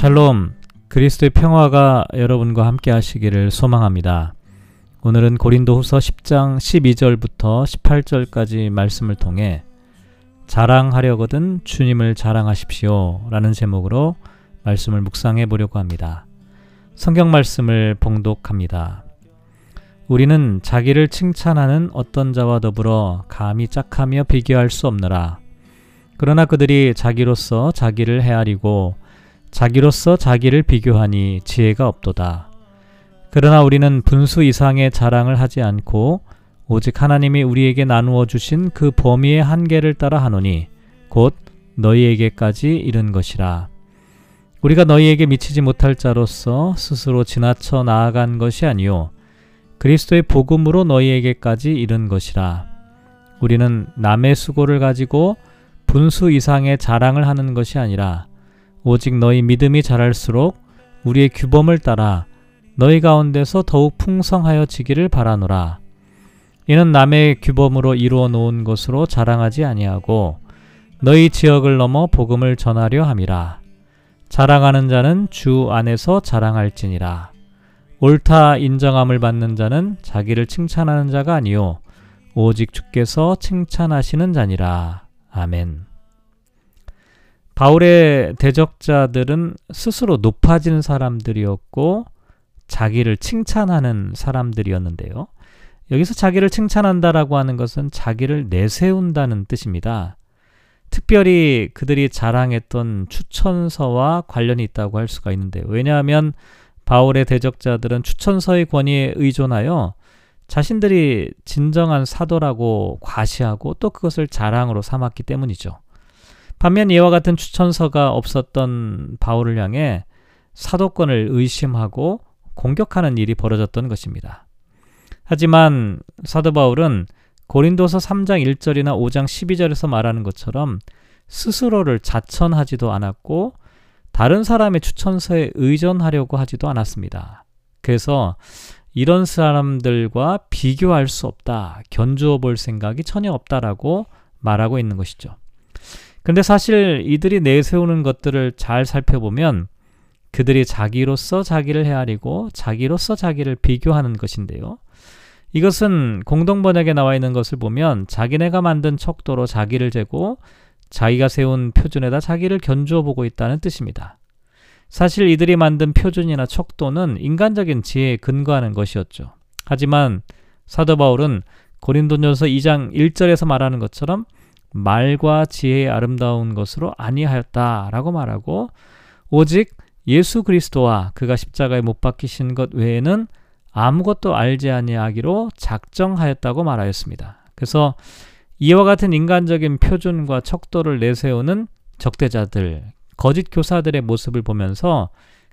샬롬, 그리스도의 평화가 여러분과 함께 하시기를 소망합니다. 오늘은 고린도 후서 10장 12절부터 18절까지 말씀을 통해 자랑하려거든 주님을 자랑하십시오 라는 제목으로 말씀을 묵상해 보려고 합니다. 성경 말씀을 봉독합니다. 우리는 자기를 칭찬하는 어떤 자와 더불어 감히 짝하며 비교할 수 없느라. 그러나 그들이 자기로서 자기를 헤아리고 자기로서 자기를 비교하니 지혜가 없도다. 그러나 우리는 분수 이상의 자랑을 하지 않고 오직 하나님이 우리에게 나누어 주신 그 범위의 한계를 따라 하노니 곧 너희에게까지 이른 것이라. 우리가 너희에게 미치지 못할 자로서 스스로 지나쳐 나아간 것이 아니요 그리스도의 복음으로 너희에게까지 이른 것이라. 우리는 남의 수고를 가지고 분수 이상의 자랑을 하는 것이 아니라 오직 너희 믿음이 자랄수록 우리의 규범을 따라 너희 가운데서 더욱 풍성하여 지기를 바라노라. 이는 남의 규범으로 이루어 놓은 것으로 자랑하지 아니하고 너희 지역을 넘어 복음을 전하려 함이라. 자랑하는 자는 주 안에서 자랑할지니라. 옳다 인정함을 받는 자는 자기를 칭찬하는 자가 아니요 오직 주께서 칭찬하시는 자니라. 아멘. 바울의 대적자들은 스스로 높아진 사람들이었고 자기를 칭찬하는 사람들이었는데요. 여기서 자기를 칭찬한다라고 하는 것은 자기를 내세운다는 뜻입니다. 특별히 그들이 자랑했던 추천서와 관련이 있다고 할 수가 있는데요. 왜냐하면 바울의 대적자들은 추천서의 권위에 의존하여 자신들이 진정한 사도라고 과시하고 또 그것을 자랑으로 삼았기 때문이죠. 반면 이와 같은 추천서가 없었던 바울을 향해 사도권을 의심하고 공격하는 일이 벌어졌던 것입니다. 하지만 사도 바울은 고린도서 3장 1절이나 5장 12절에서 말하는 것처럼 스스로를 자천하지도 않았고 다른 사람의 추천서에 의존하려고 하지도 않았습니다. 그래서 이런 사람들과 비교할 수 없다, 견주어 볼 생각이 전혀 없다라고 말하고 있는 것이죠. 근데 사실 이들이 내세우는 것들을 잘 살펴보면 그들이 자기로서 자기를 헤아리고 자기로서 자기를 비교하는 것인데요. 이것은 공동번역에 나와 있는 것을 보면 자기네가 만든 척도로 자기를 재고 자기가 세운 표준에다 자기를 견주어 보고 있다는 뜻입니다. 사실 이들이 만든 표준이나 척도는 인간적인 지혜에 근거하는 것이었죠. 하지만 사도 바울은 고린도전서 2장 1절에서 말하는 것처럼 말과 지혜의 아름다운 것으로 아니하였다라고 말하고 오직 예수 그리스도와 그가 십자가에 못 박히신 것 외에는 아무것도 알지 아니하기로 작정하였다고 말하였습니다. 그래서 이와 같은 인간적인 표준과 척도를 내세우는 적대자들, 거짓 교사들의 모습을 보면서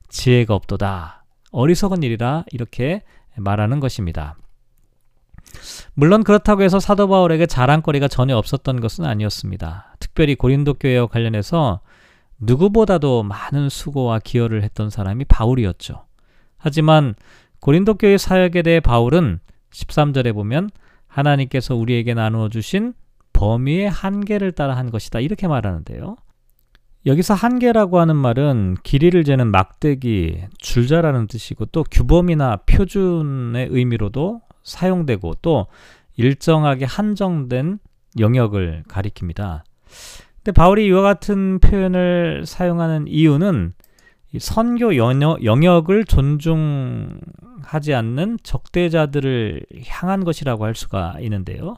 지혜가 없도다. 어리석은 일이라 이렇게 말하는 것입니다. 물론 그렇다고 해서 사도 바울에게 자랑거리가 전혀 없었던 것은 아니었습니다. 특별히 고린도 교회와 관련해서 누구보다도 많은 수고와 기여를 했던 사람이 바울이었죠. 하지만 고린도 교회 사역에 대해 바울은 13절에 보면 하나님께서 우리에게 나누어 주신 범위의 한계를 따라 한 것이다. 이렇게 말하는데요. 여기서 한계라고 하는 말은 길이를 재는 막대기, 줄자라는 뜻이고 또 규범이나 표준의 의미로도 사용되고 또 일정하게 한정된 영역을 가리킵니다. 근데 바울이 이와 같은 표현을 사용하는 이유는 선교 영역, 영역 을 존중하지 않는 적대자들을 향한 것이라고 할 수가 있는데요.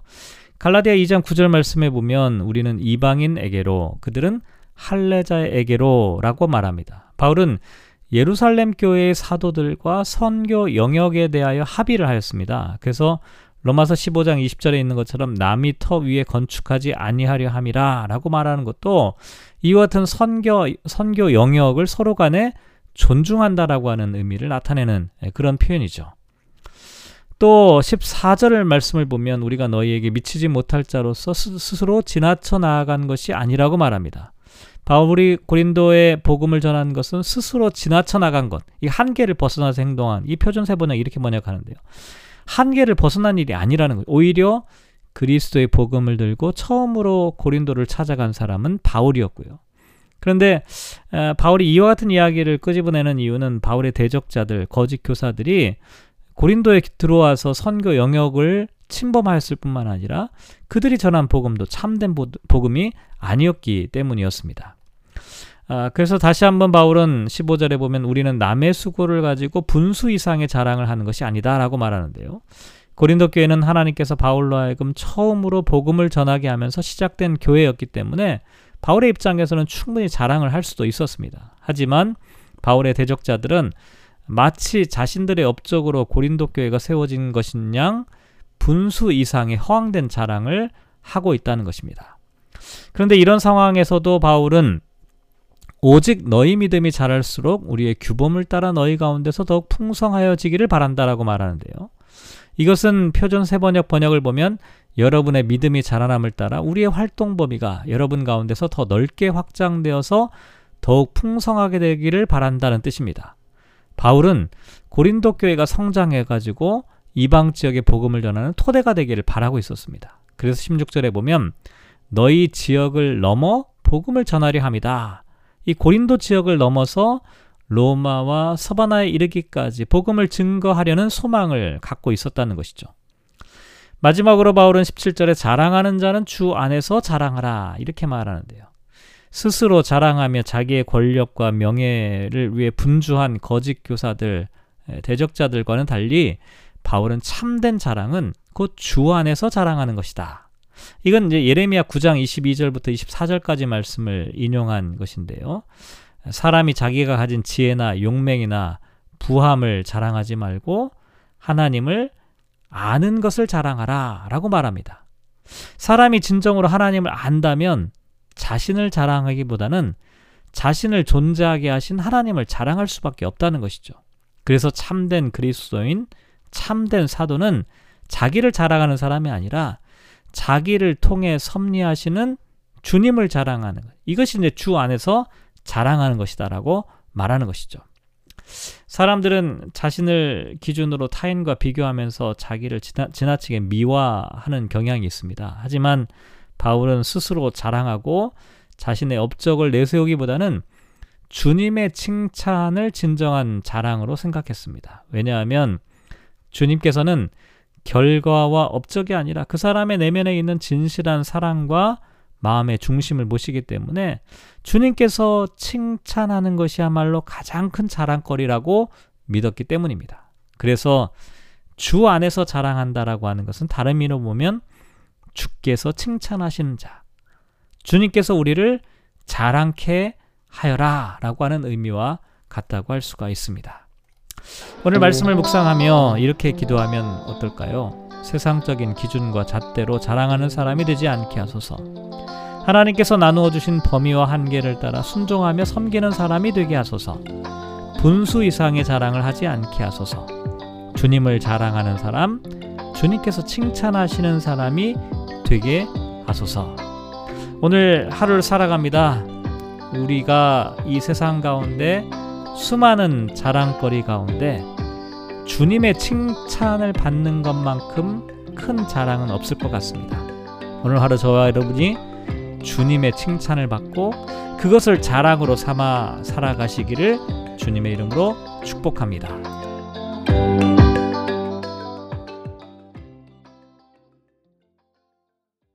갈라디아 2장 9절 말씀에 보면 우리는 이방인에게로 그들은 할례자에게로라고 말합니다. 바울은 예루살렘 교회의 사도들과 선교 영역에 대하여 합의를 하였습니다. 그래서 로마서 15장 20절에 있는 것처럼 남이 터 위에 건축하지 아니하려 함이라라고 말하는 것도 이와 같은 선교 선교 영역을 서로 간에 존중한다라고 하는 의미를 나타내는 그런 표현이죠. 또 14절을 말씀을 보면 우리가 너희에게 미치지 못할 자로서 스스로 지나쳐 나아간 것이 아니라고 말합니다. 바울이 고린도에 복음을 전한 것은 스스로 지나쳐 나간 것, 이 한계를 벗어나서 행동한 이 표준 세 번역 이렇게 번역하는데요. 한계를 벗어난 일이 아니라는 거예요. 오히려 그리스도의 복음을 들고 처음으로 고린도를 찾아간 사람은 바울이었고요. 그런데 어, 바울이 이와 같은 이야기를 끄집어내는 이유는 바울의 대적자들, 거짓 교사들이 고린도에 들어와서 선교 영역을 침범하였을 뿐만 아니라 그들이 전한 복음도 참된 복음이 아니었기 때문이었습니다. 아, 그래서 다시 한번 바울은 15절에 보면 우리는 남의 수고를 가지고 분수 이상의 자랑을 하는 것이 아니다라고 말하는데요. 고린도 교회는 하나님께서 바울로 하여금 처음으로 복음을 전하게 하면서 시작된 교회였기 때문에 바울의 입장에서는 충분히 자랑을 할 수도 있었습니다. 하지만 바울의 대적자들은 마치 자신들의 업적으로 고린도 교회가 세워진 것인 양 분수 이상의 허황된 자랑을 하고 있다는 것입니다. 그런데 이런 상황에서도 바울은 오직 너희 믿음이 자랄수록 우리의 규범을 따라 너희 가운데서 더욱 풍성하여지기를 바란다라고 말하는데요. 이것은 표준 세번역 번역을 보면 여러분의 믿음이 자라남을 따라 우리의 활동 범위가 여러분 가운데서 더 넓게 확장되어서 더욱 풍성하게 되기를 바란다는 뜻입니다. 바울은 고린도 교회가 성장해 가지고 이방 지역의 복음을 전하는 토대가 되기를 바라고 있었습니다. 그래서 16절에 보면 너희 지역을 넘어 복음을 전하려 합니다. 이 고린도 지역을 넘어서 로마와 서바나에 이르기까지 복음을 증거하려는 소망을 갖고 있었다는 것이죠. 마지막으로 바울은 17절에 자랑하는 자는 주 안에서 자랑하라 이렇게 말하는데요. 스스로 자랑하며 자기의 권력과 명예를 위해 분주한 거짓 교사들, 대적자들과는 달리 바울은 참된 자랑은 곧 주 안에서 자랑하는 것이다. 이건 이제 예레미야 9장 22절부터 24절까지 말씀을 인용한 것인데요. 사람이 자기가 가진 지혜나 용맹이나 부함을 자랑하지 말고 하나님을 아는 것을 자랑하라 라고 말합니다. 사람이 진정으로 하나님을 안다면 자신을 자랑하기보다는 자신을 존재하게 하신 하나님을 자랑할 수밖에 없다는 것이죠. 그래서 참된 그리스도인, 참된 사도는 자기를 자랑하는 사람이 아니라 자기를 통해 섭리하시는 주님을 자랑하는 것. 이것이 이제 주 안에서 자랑하는 것이다라고 말하는 것이죠. 사람들은 자신을 기준으로 타인과 비교하면서 자기를 지나, 지나 치게 미화하는 경향이 있습니다. 하지만 바울은 스스로 자랑하고 자신의 업적을 내세우기보다는 주님의 칭찬을 진정한 자랑으로 생각했습니다. 왜냐하면 주님께서는 결과와 업적이 아니라 그 사람의 내면에 있는 진실한 사랑과 마음의 중심을 모시기 때문에 주님께서 칭찬하는 것이야말로 가장 큰 자랑거리라고 믿었기 때문입니다. 그래서 주 안에서 자랑한다라고 하는 것은 다른 의미로 보면 주께서 칭찬하시는 자, 주님께서 우리를 자랑케 하여라 라고 하는 의미와 같다고 할 수가 있습니다. 오늘 말씀을 묵상하며 이렇게 기도하면 어떨까요? 세상적인 기준과 잣대로 자랑하는 사람이 되지 않게 하소서. 하나님께서 나누어 주신 범위와 한계를 따라 순종하며 섬기는 사람이 되게 하소서. 분수 이상의 자랑을 하지 않게 하소서. 주님을 자랑하는 사람, 주님께서 칭찬하시는 사람이 되게 하소서. 오늘 하루를 살아갑니다. 우리가 이 세상 가운데 수많은 자랑거리 가운데 주님의 칭찬을 받는 것만큼 큰 자랑은 없을 것 같습니다. 오늘 하루 저와 여러분이 주님의 칭찬을 받고 그것을 자랑으로 삼아 살아가시기를 주님의 이름으로 축복합니다.